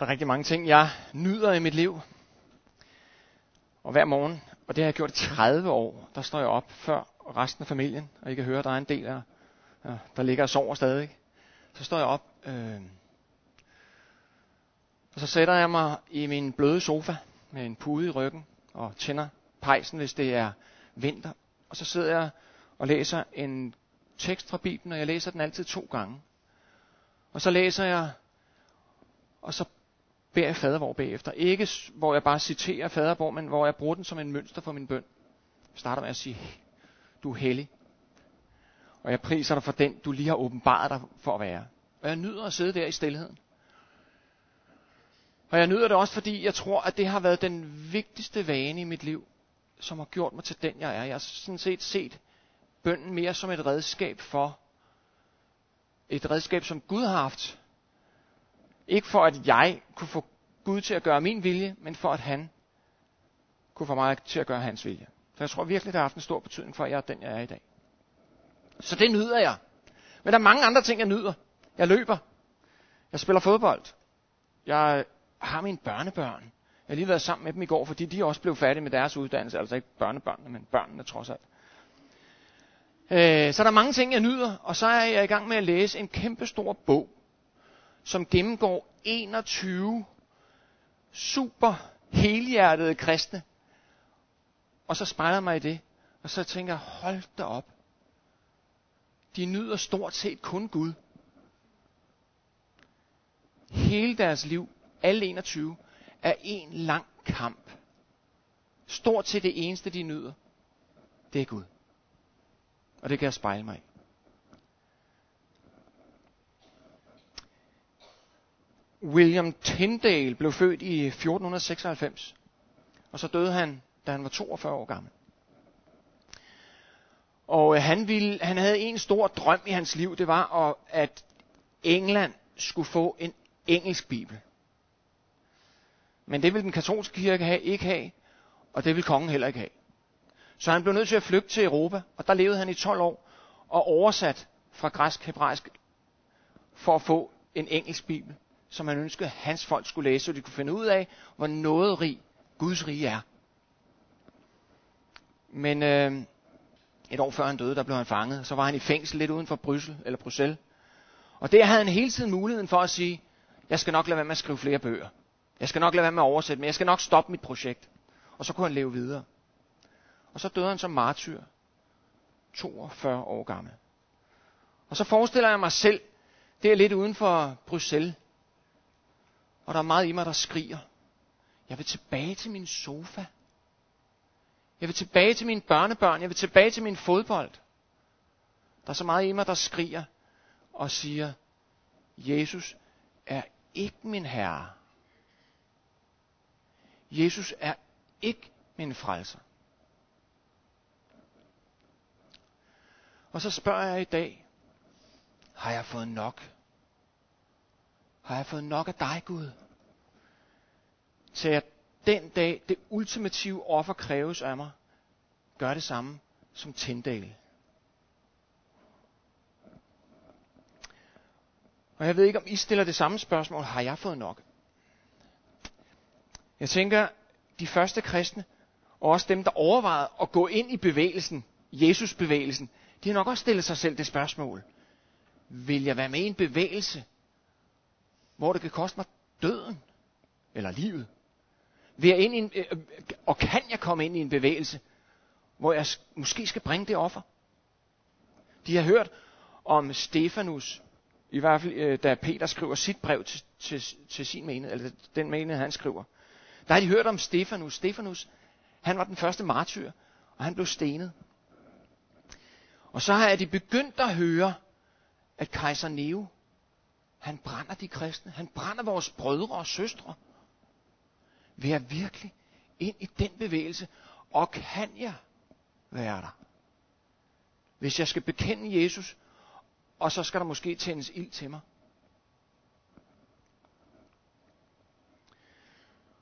Der er rigtig mange ting, jeg nyder i mit liv. Og hver morgen, og det har jeg gjort i 30 år, der står jeg op før resten af familien, og I kan høre, der er en del af, der ligger og sover stadig. Så står jeg op, øh, og så sætter jeg mig i min bløde sofa med en pude i ryggen og tænder pejsen, hvis det er vinter. Og så sidder jeg og læser en tekst fra Bibelen, og jeg læser den altid to gange. Og så læser jeg, og så beder jeg fadervor bagefter. Ikke hvor jeg bare citerer fadervor, men hvor jeg bruger den som en mønster for min bøn. Jeg starter med at sige, du er hellig. Og jeg priser dig for den, du lige har åbenbaret dig for at være. Og jeg nyder at sidde der i stillheden. Og jeg nyder det også, fordi jeg tror, at det har været den vigtigste vane i mit liv, som har gjort mig til den, jeg er. Jeg har sådan set set bønden mere som et redskab for, et redskab, som Gud har haft. Ikke for, at jeg kunne få Gud til at gøre min vilje, men for, at han kunne få mig til at gøre hans vilje. Så jeg tror virkelig, det har haft en stor betydning for, at jeg er den, jeg er i dag. Så det nyder jeg. Men der er mange andre ting, jeg nyder. Jeg løber. Jeg spiller fodbold. Jeg har mine børnebørn. Jeg har lige været sammen med dem i går, fordi de også blev færdige med deres uddannelse. Altså ikke børnebørnene, men børnene trods alt. Øh, så der er mange ting, jeg nyder. Og så er jeg i gang med at læse en kæmpe stor bog, som gennemgår 21 super helhjertede kristne. Og så spejler mig i det. Og så tænker jeg, hold da op. De nyder stort set kun Gud. Hele deres liv, alle 21, er en lang kamp. Stort set det eneste, de nyder, det er Gud. Og det kan jeg spejle mig i. William Tyndale blev født i 1496, og så døde han, da han var 42 år gammel. Og øh, han, ville, han havde en stor drøm i hans liv, det var, at England skulle få en engelsk bibel. Men det ville den katolske kirke have, ikke have, og det ville kongen heller ikke have. Så han blev nødt til at flygte til Europa, og der levede han i 12 år og oversat fra græsk hebraisk for at få en engelsk bibel, som han ønskede, at hans folk skulle læse, så de kunne finde ud af, hvor noget rig Guds rige er. Men øh, et år før han døde, der blev han fanget. Så var han i fængsel lidt uden for Bryssel, eller Bruxelles. Og der havde han hele tiden muligheden for at sige, jeg skal nok lade være med at skrive flere bøger. Jeg skal nok lade være med at oversætte, men jeg skal nok stoppe mit projekt. Og så kunne han leve videre. Og så døde han som martyr. 42 år gammel. Og så forestiller jeg mig selv, det er lidt uden for Bruxelles. Og der er meget i mig, der skriger. Jeg vil tilbage til min sofa. Jeg vil tilbage til mine børnebørn. Jeg vil tilbage til min fodbold. Der er så meget i mig, der skriger og siger, Jesus er ikke min herre. Jesus er ikke min frelser. Og så spørger jeg i dag, har jeg fået nok? Har jeg fået nok af dig, Gud? Til at den dag det ultimative offer kræves af mig, gør det samme som Tindal. Og jeg ved ikke, om I stiller det samme spørgsmål. Har jeg fået nok? Jeg tænker, de første kristne, og også dem, der overvejede at gå ind i bevægelsen, Jesus-bevægelsen, de har nok også stillet sig selv det spørgsmål. Vil jeg være med i en bevægelse, hvor det kan koste mig døden eller livet? Vil jeg ind i en, øh, øh, og kan jeg komme ind i en bevægelse, hvor jeg måske skal bringe det offer? De har hørt om Stefanus, i hvert fald øh, da Peter skriver sit brev til, til, til sin menighed, eller den menighed han skriver. Der har de hørt om Stefanus. Stefanus, han var den første martyr, og han blev stenet. Og så har de begyndt at høre, at kejser Neo, han brænder de kristne. Han brænder vores brødre og søstre. Vær virkelig ind i den bevægelse? Og kan jeg være der? Hvis jeg skal bekende Jesus, og så skal der måske tændes ild til mig.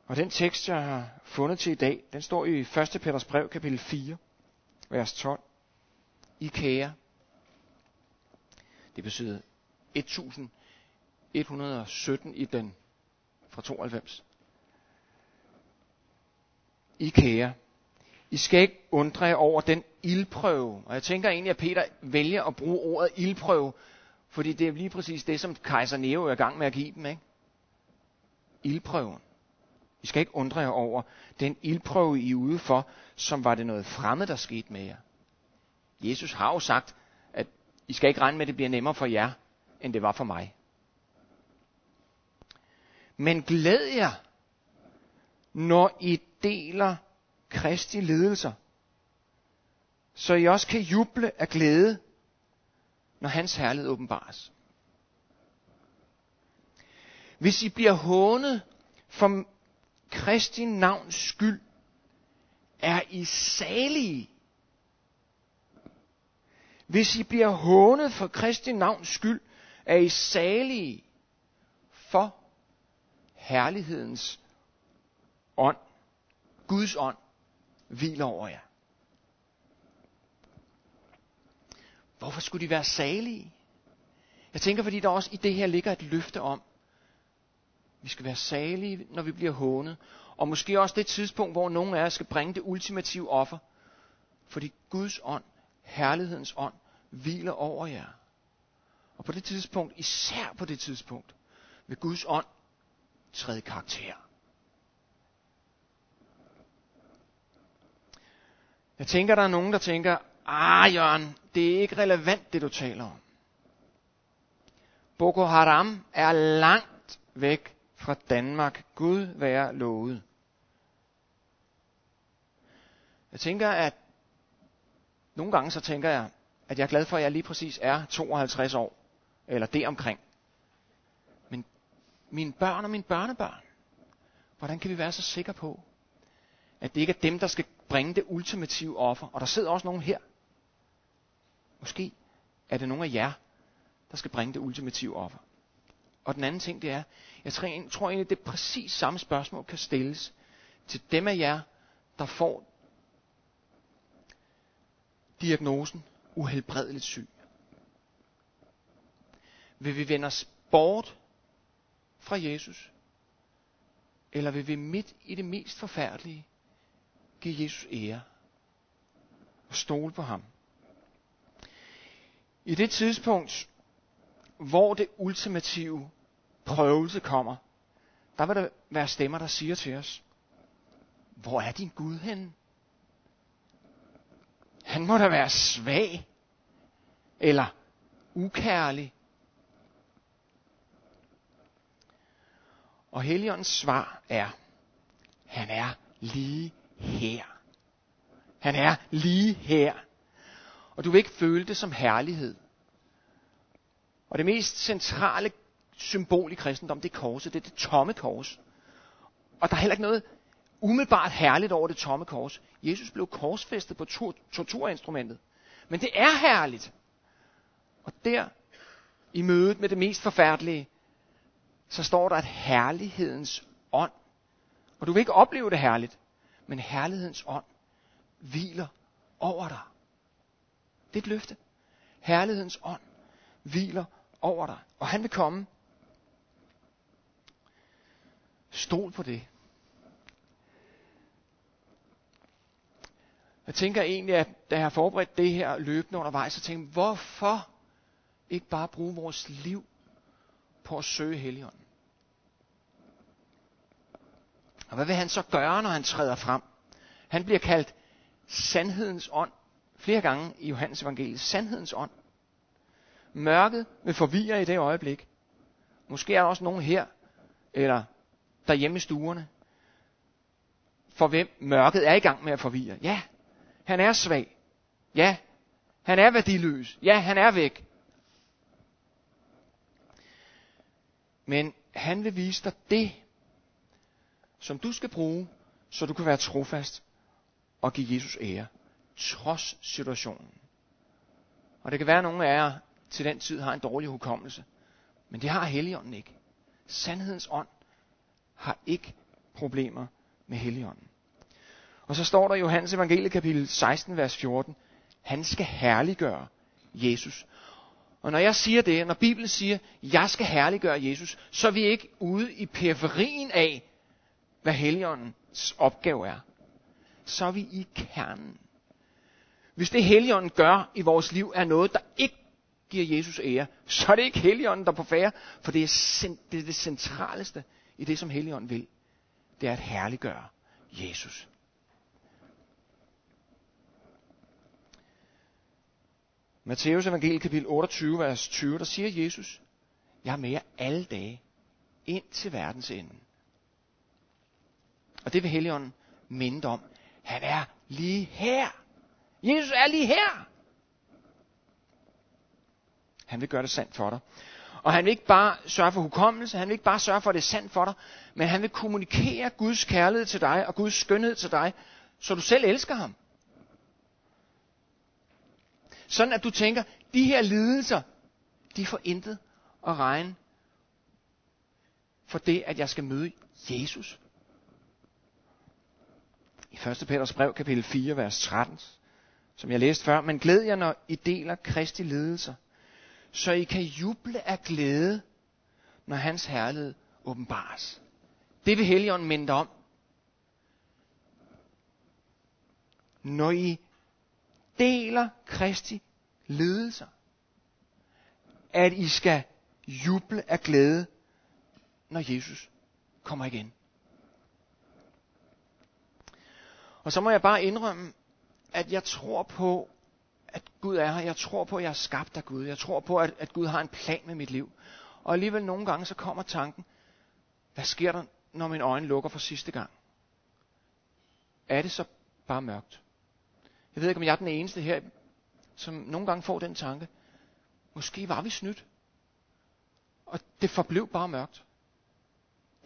Og den tekst, jeg har fundet til i dag, den står i 1. Peters brev, kapitel 4, vers 12. I kære. Det betyder 1000 117 i den fra 92. I kære, I skal ikke undre jer over den ildprøve. Og jeg tænker egentlig, at Peter vælger at bruge ordet ildprøve, fordi det er lige præcis det, som kejser Nero er i gang med at give dem. Ikke? Ildprøven. I skal ikke undre jer over den ildprøve, I er ude for, som var det noget fremmed, der skete med jer. Jesus har jo sagt, at I skal ikke regne med, at det bliver nemmere for jer, end det var for mig. Men glæd jer, når I deler Kristi ledelser, så I også kan juble af glæde, når hans herlighed åbenbares. Hvis I bliver hånet for Kristi navns skyld, er I salige. Hvis I bliver hånet for Kristi navns skyld, er I salige for herlighedens ånd, Guds ånd, hviler over jer. Hvorfor skulle de være salige? Jeg tænker, fordi der også i det her ligger et løfte om, vi skal være salige, når vi bliver hånet. Og måske også det tidspunkt, hvor nogen af os skal bringe det ultimative offer. Fordi Guds ånd, herlighedens ånd, hviler over jer. Og på det tidspunkt, især på det tidspunkt, vil Guds ånd træde karakter. Jeg tænker, der er nogen, der tænker, ah Jørgen, det er ikke relevant, det du taler om. Boko Haram er langt væk fra Danmark. Gud være lovet. Jeg tænker, at nogle gange så tænker jeg, at jeg er glad for, at jeg lige præcis er 52 år, eller det omkring. Mine børn og mine børnebørn, hvordan kan vi være så sikre på, at det ikke er dem, der skal bringe det ultimative offer? Og der sidder også nogen her. Måske er det nogen af jer, der skal bringe det ultimative offer. Og den anden ting, det er, jeg tror, tror egentlig, det præcis samme spørgsmål kan stilles til dem af jer, der får diagnosen uhelbredeligt syg. Vil vi vende os bort fra Jesus? Eller vil vi midt i det mest forfærdelige give Jesus ære og stole på ham? I det tidspunkt, hvor det ultimative prøvelse kommer, der vil der være stemmer, der siger til os, hvor er din Gud henne? Han må da være svag, eller ukærlig. Og Helligåndens svar er, han er lige her. Han er lige her. Og du vil ikke føle det som herlighed. Og det mest centrale symbol i kristendom, det er korset. Det er det tomme kors. Og der er heller ikke noget umiddelbart herligt over det tomme kors. Jesus blev korsfæstet på torturinstrumentet. Men det er herligt. Og der, i mødet med det mest forfærdelige, så står der, at herlighedens ånd, og du vil ikke opleve det herligt, men herlighedens ånd hviler over dig. Det er et løfte. Herlighedens ånd hviler over dig. Og han vil komme. Stol på det. Jeg tænker egentlig, at da jeg har forberedt det her løbende undervejs, så tænker jeg, hvorfor ikke bare bruge vores liv på at søge Helligånden? Og hvad vil han så gøre, når han træder frem? Han bliver kaldt sandhedens ånd flere gange i Johannes evangeliet. Sandhedens ånd. Mørket vil forvirre i det øjeblik. Måske er der også nogen her, eller derhjemme i stuerne, for hvem mørket er i gang med at forvirre. Ja, han er svag. Ja, han er værdiløs. Ja, han er væk. Men han vil vise dig det, som du skal bruge, så du kan være trofast og give Jesus ære, trods situationen. Og det kan være, at nogle af jer til den tid har en dårlig hukommelse. Men det har Helligånden ikke. Sandhedens ånd har ikke problemer med Helligånden. Og så står der i Johannes evangelie kapitel 16, vers 14, han skal herliggøre Jesus. Og når jeg siger det, når Bibelen siger, jeg skal herliggøre Jesus, så er vi ikke ude i periferien af, hvad Helligåndens opgave er. Så er vi i kernen. Hvis det Helligånden gør i vores liv er noget, der ikke giver Jesus ære, så er det ikke Helligånden, der er på færre, for det er, det er det centraleste i det, som Helligånden vil. Det er at herliggøre Jesus. Matteus evangelie kapitel 28, vers 20, der siger Jesus, jeg er med jer alle dage, ind til verdens ende. Og det vil Helligånden minde om. Han er lige her. Jesus er lige her. Han vil gøre det sandt for dig. Og han vil ikke bare sørge for hukommelse, han vil ikke bare sørge for, at det er sandt for dig, men han vil kommunikere Guds kærlighed til dig og Guds skønhed til dig, så du selv elsker ham. Sådan at du tænker, de her lidelser, de får intet at regne for det, at jeg skal møde Jesus. I 1. Peters brev, kapitel 4, vers 13, som jeg læste før, men glæd jer, når I deler Kristi lidelser, så I kan juble af glæde, når hans herlighed åbenbares. Det vil Helligånden minde om. Når I deler Kristi ledelser. at I skal juble af glæde, når Jesus kommer igen. Og så må jeg bare indrømme, at jeg tror på, at Gud er her. Jeg tror på, at jeg er skabt af Gud. Jeg tror på, at, at Gud har en plan med mit liv. Og alligevel nogle gange så kommer tanken, hvad sker der, når mine øjne lukker for sidste gang? Er det så bare mørkt? Jeg ved ikke, om jeg er den eneste her, som nogle gange får den tanke. Måske var vi snydt. Og det forblev bare mørkt.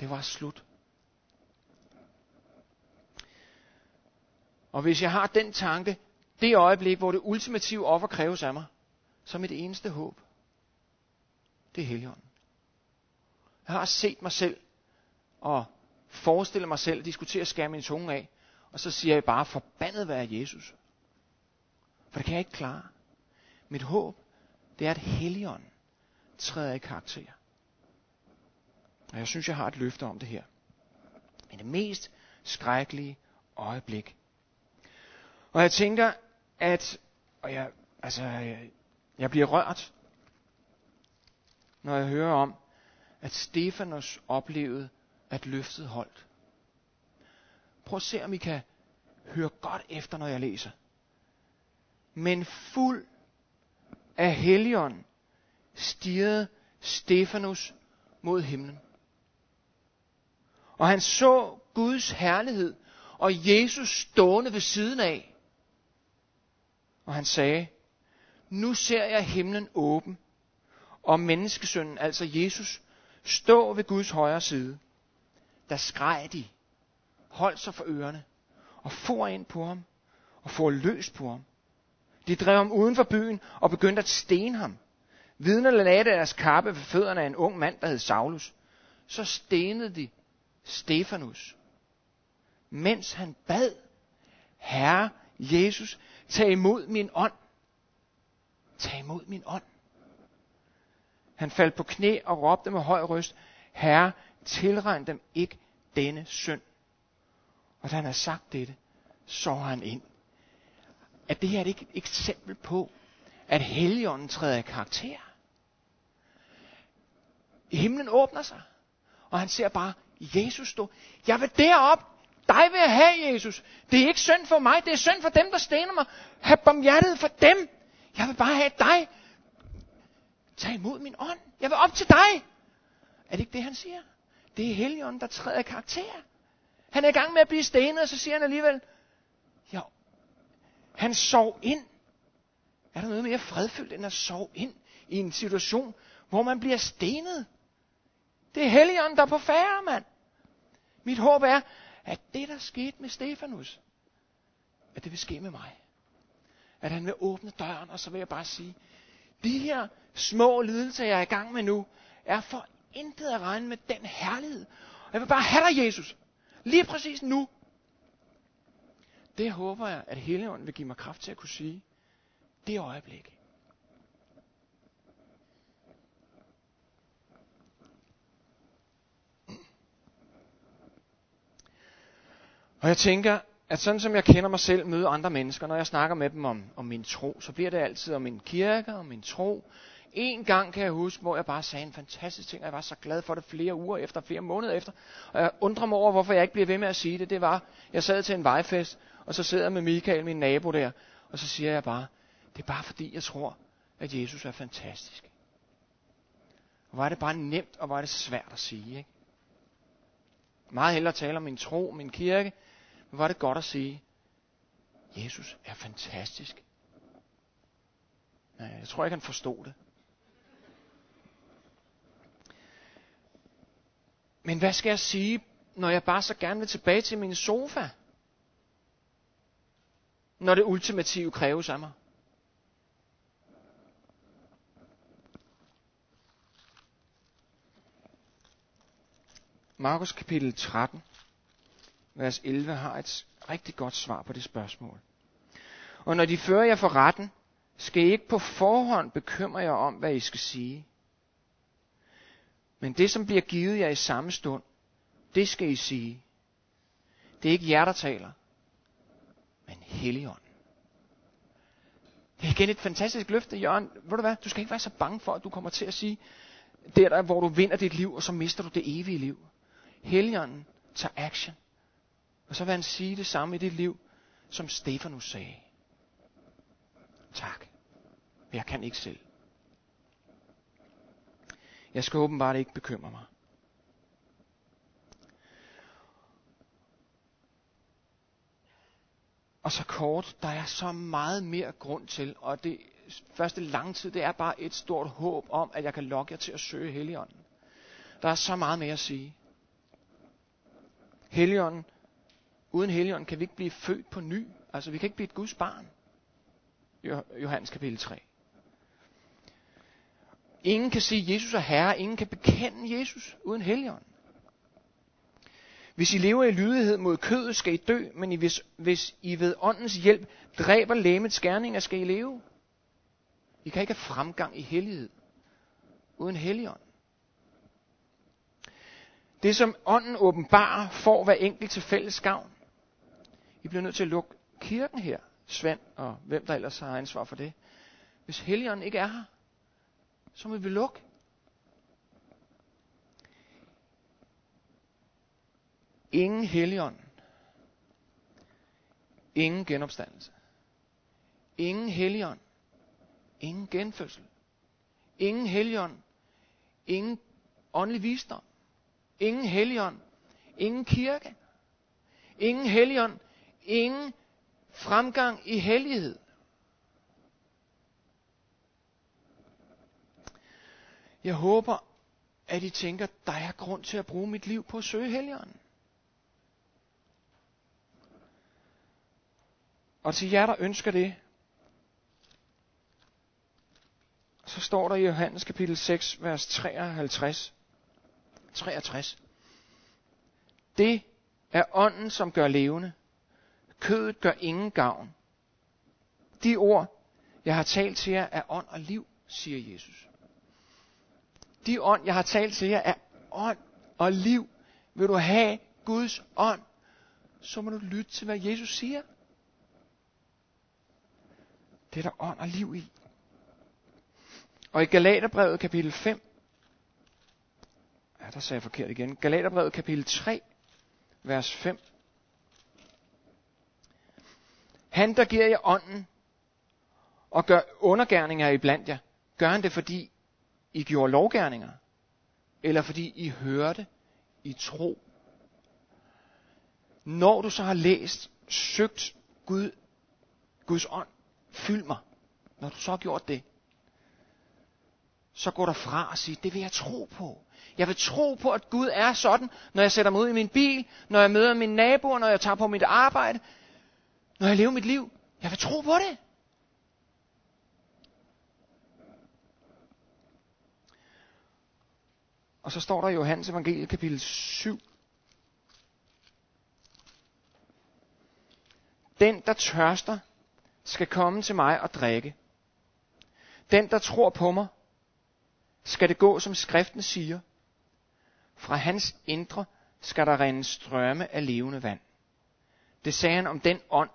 Det var slut. Og hvis jeg har den tanke, det øjeblik, hvor det ultimative offer kræves af mig, så er mit eneste håb, det er Helligånden. Jeg har set mig selv og forestillet mig selv at diskutere skære min tunge af, og så siger jeg bare, forbandet være Jesus. For det kan jeg ikke klare. Mit håb, det er, at Helligånden træder i karakter. Og jeg synes, jeg har et løfte om det her. Men det mest skrækkelige øjeblik. Og jeg tænker, at, og jeg, altså, jeg, jeg bliver rørt, når jeg hører om, at Stefanos oplevede, at løftet holdt. Prøv at se, om I kan høre godt efter, når jeg læser. Men fuld af helion stirrede Stefanus mod himlen. Og han så Guds herlighed og Jesus stående ved siden af. Og han sagde, nu ser jeg himlen åben, og menneskesønnen, altså Jesus, stå ved Guds højre side. Der skreg de, holdt sig for ørerne, og for ind på ham, og for løs på ham. De drev ham uden for byen og begyndte at stene ham. Vidnerne lagde deres kappe ved fødderne af en ung mand, der hed Saulus. Så stenede de Stefanus, mens han bad, Herre Jesus, Tag imod min ånd. Tag imod min ånd. Han faldt på knæ og råbte med høj røst, Herre, tilregn dem ikke denne synd. Og da han havde sagt dette, så han ind. At det her er ikke et eksempel på, at Helligånden træder i karakter. Himlen åbner sig, og han ser bare Jesus stå. Jeg vil derop, dig vil jeg have, Jesus. Det er ikke synd for mig, det er synd for dem, der stener mig. Hav barmhjertighed for dem. Jeg vil bare have dig. Tag imod min ånd. Jeg vil op til dig. Er det ikke det, han siger? Det er Helligånden, der træder i karakter. Han er i gang med at blive stenet, og så siger han alligevel, han sov ind. Er der noget mere fredfyldt, end at sove ind i en situation, hvor man bliver stenet? Det er Helligånden, der er på færre, mand. Mit håb er, at det, der skete med Stefanus, at det vil ske med mig. At han vil åbne døren, og så vil jeg bare sige, de her små lidelser, jeg er i gang med nu, er for intet at regne med den herlighed. Jeg vil bare have dig, Jesus. Lige præcis nu. Det håber jeg, at Helligånden vil give mig kraft til at kunne sige. Det øjeblik. Og jeg tænker, at sådan som jeg kender mig selv, møder andre mennesker, når jeg snakker med dem om, om min tro, så bliver det altid om min kirke og min tro. En gang kan jeg huske, hvor jeg bare sagde en fantastisk ting, og jeg var så glad for det flere uger efter, flere måneder efter. Og jeg undrer mig over, hvorfor jeg ikke bliver ved med at sige det. Det var, jeg sad til en vejfest, og så sidder jeg med Michael, min nabo der, og så siger jeg bare, det er bare fordi, jeg tror, at Jesus er fantastisk. Og var det bare nemt, og var det svært at sige, ikke? Meget hellere tale om min tro, min kirke, men var det godt at sige, Jesus er fantastisk. Nej, Jeg tror ikke, han forstod det. Men hvad skal jeg sige, når jeg bare så gerne vil tilbage til min sofa? Når det ultimative kræves af mig. Markus kapitel 13, vers 11 har et rigtig godt svar på det spørgsmål. Og når de fører jer for retten, skal I ikke på forhånd bekymre jer om, hvad I skal sige. Men det, som bliver givet jer i samme stund, det skal I sige. Det er ikke jer, der taler, men Helligånden. Det er igen et fantastisk løfte, Jørgen. Ved du hvad? Du skal ikke være så bange for, at du kommer til at sige, det er der, hvor du vinder dit liv, og så mister du det evige liv. Helligånden tager action. Og så vil han sige det samme i dit liv, som Stefanus sagde. Tak. Jeg kan ikke selv. Jeg skal åbenbart ikke bekymre mig. Og så kort, der er så meget mere grund til, og det første lang tid, det er bare et stort håb om, at jeg kan lokke jer til at søge Helligånden. Der er så meget mere at sige. Helligånden, uden Helligånden kan vi ikke blive født på ny. Altså vi kan ikke blive et Guds barn. Johannes kapitel 3. Ingen kan sige, Jesus er Herre. Ingen kan bekende Jesus uden Helligånden. Hvis I lever i lydighed mod kødet, skal I dø, men hvis, hvis I ved åndens hjælp dræber lægemets gerninger, skal I leve. I kan ikke have fremgang i hellighed uden Helligånd. Det, som ånden åbenbarer, får hver enkelt til fælles gavn. I bliver nødt til at lukke kirken her, Svend og hvem der ellers har ansvar for det. Hvis Helligånden ikke er her, så må vi lukke. Ingen helligånd. Ingen genopstandelse. Ingen helligånd. Ingen genfødsel. Ingen helligånd. Ingen åndelig visdom. Ingen helligånd. Ingen kirke. Ingen helligånd. Ingen fremgang i hellighed. Jeg håber, at I tænker, der er grund til at bruge mit liv på at søge helligånden. Og til jer, der ønsker det, så står der i Johannes kapitel 6, vers 53. 63. Det er ånden, som gør levende. Kødet gør ingen gavn. De ord, jeg har talt til jer, er ånd og liv, siger Jesus. De ånd, jeg har talt til jer, er ånd og liv. Vil du have Guds ånd, så må du lytte til, hvad Jesus siger. Det er der ånd og liv i. Og i Galaterbrevet kapitel 5, ja, der sagde jeg forkert igen. Galaterbrevet kapitel 3, vers 5. Han, der giver jer ånden og gør undergærninger iblandt jer, gør han det, fordi I gjorde lovgærninger, eller fordi I hørte i tro. Når du så har læst, søgt Gud, Guds ånd, fyld mig. Når du så har gjort det, så går der fra og siger, det vil jeg tro på. Jeg vil tro på, at Gud er sådan, når jeg sætter mig ud i min bil, når jeg møder mine naboer, når jeg tager på mit arbejde, når jeg lever mit liv. Jeg vil tro på det. Og så står der i Johannes evangeliet kapitel 7. Den, der tørster, skal komme til mig og drikke. Den, der tror på mig, skal det gå, som skriften siger. Fra hans indre skal der rende strømme af levende vand. Det sagde han om den ånd,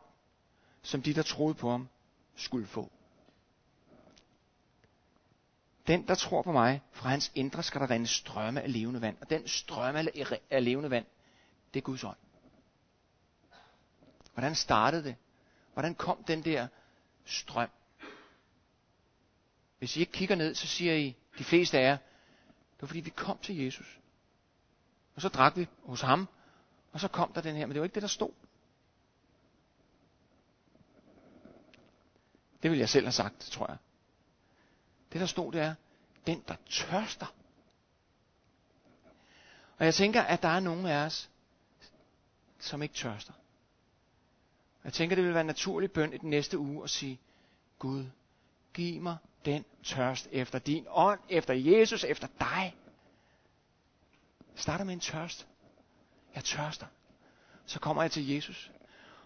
som de, der troede på ham, skulle få. Den, der tror på mig, fra hans indre skal der rende strømme af levende vand. Og den strømme af levende vand, det er Guds ånd. Hvordan startede det? Hvordan kom den der strøm? Hvis I ikke kigger ned, så siger I, de fleste af jer, det var fordi vi kom til Jesus. Og så drak vi hos ham, og så kom der den her, men det var ikke det, der stod. Det vil jeg selv have sagt, tror jeg. Det, der stod, det er, den, der tørster. Og jeg tænker, at der er nogen af os, som ikke tørster. Jeg tænker, det vil være en naturlig bøn i den næste uge at sige, Gud, giv mig den tørst efter din ånd, efter Jesus, efter dig. Starter med en tørst. Jeg tørster. Så kommer jeg til Jesus.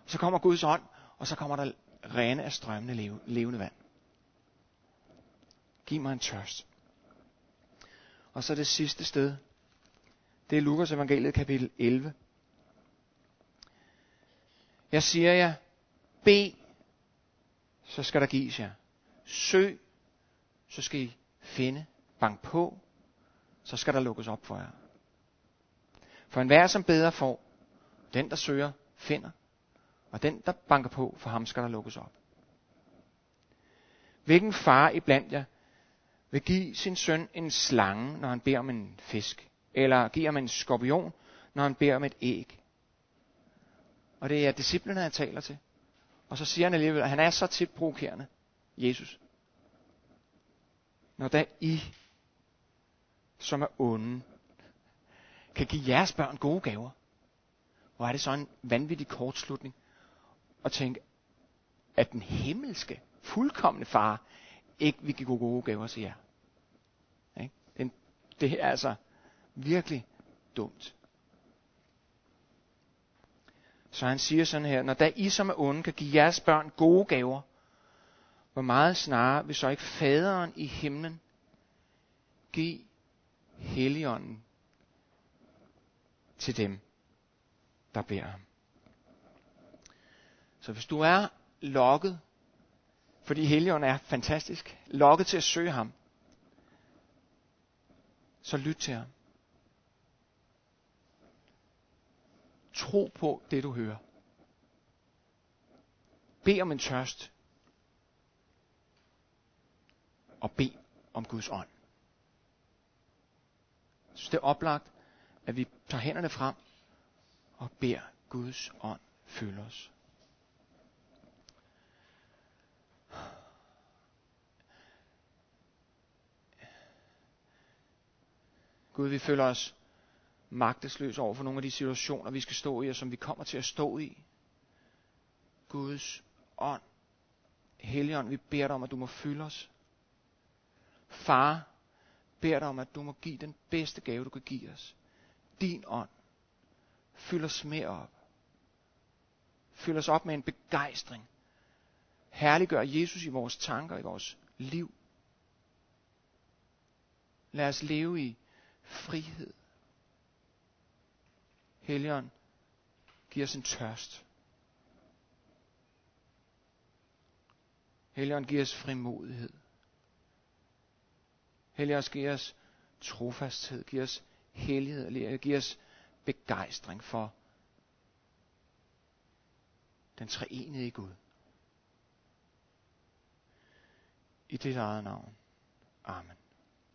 Så kommer Guds ånd, og så kommer der rene af strømmende levende vand. Giv mig en tørst. Og så det sidste sted. Det er Lukas evangeliet kapitel 11. Jeg siger jer, bed, så skal der gives jer. Søg, så skal I finde. Bank på, så skal der lukkes op for jer. For enhver som beder får, den der søger, finder. Og den der banker på, for ham skal der lukkes op. Hvilken far iblandt jer vil give sin søn en slange, når han beder om en fisk? Eller giver ham en skorpion, når han beder om et æg? Og det er disciplene, han taler til. Og så siger han alligevel, at han er så tit provokerende, Jesus. Når da I, som er onde, kan give jeres børn gode gaver, hvor er det så en vanvittig kortslutning at tænke, at den himmelske, fuldkommende far ikke vil give gode gaver til jer. Det, det er altså virkelig dumt. Så han siger sådan her, når da I som er onde kan give jeres børn gode gaver, hvor meget snarere vil så ikke faderen i himlen give Helligånden til dem, der beder ham. Så hvis du er lokket, fordi Helligånden er fantastisk, lokket til at søge ham, så lyt til ham. Tro på det, du hører. Bed om en tørst. Og bed om Guds ånd. Jeg synes, det er oplagt, at vi tager hænderne frem og beder Guds ånd fylde os. Gud, vi føler os magtesløs over for nogle af de situationer, vi skal stå i, og som vi kommer til at stå i. Guds ånd, Helligånd, vi beder dig om, at du må fylde os. Far, beder dig om, at du må give den bedste gave, du kan give os. Din ånd. Fyld os mere op. Fyld os op med en begejstring. Herliggør Jesus i vores tanker, i vores liv. Lad os leve i frihed. Helligånd, giv os en tørst. Helligånd, giv os frimodighed. Helligånd, giv os trofasthed, giv os hellighed, giv os begejstring for den treenede Gud. I dit eget navn. Amen.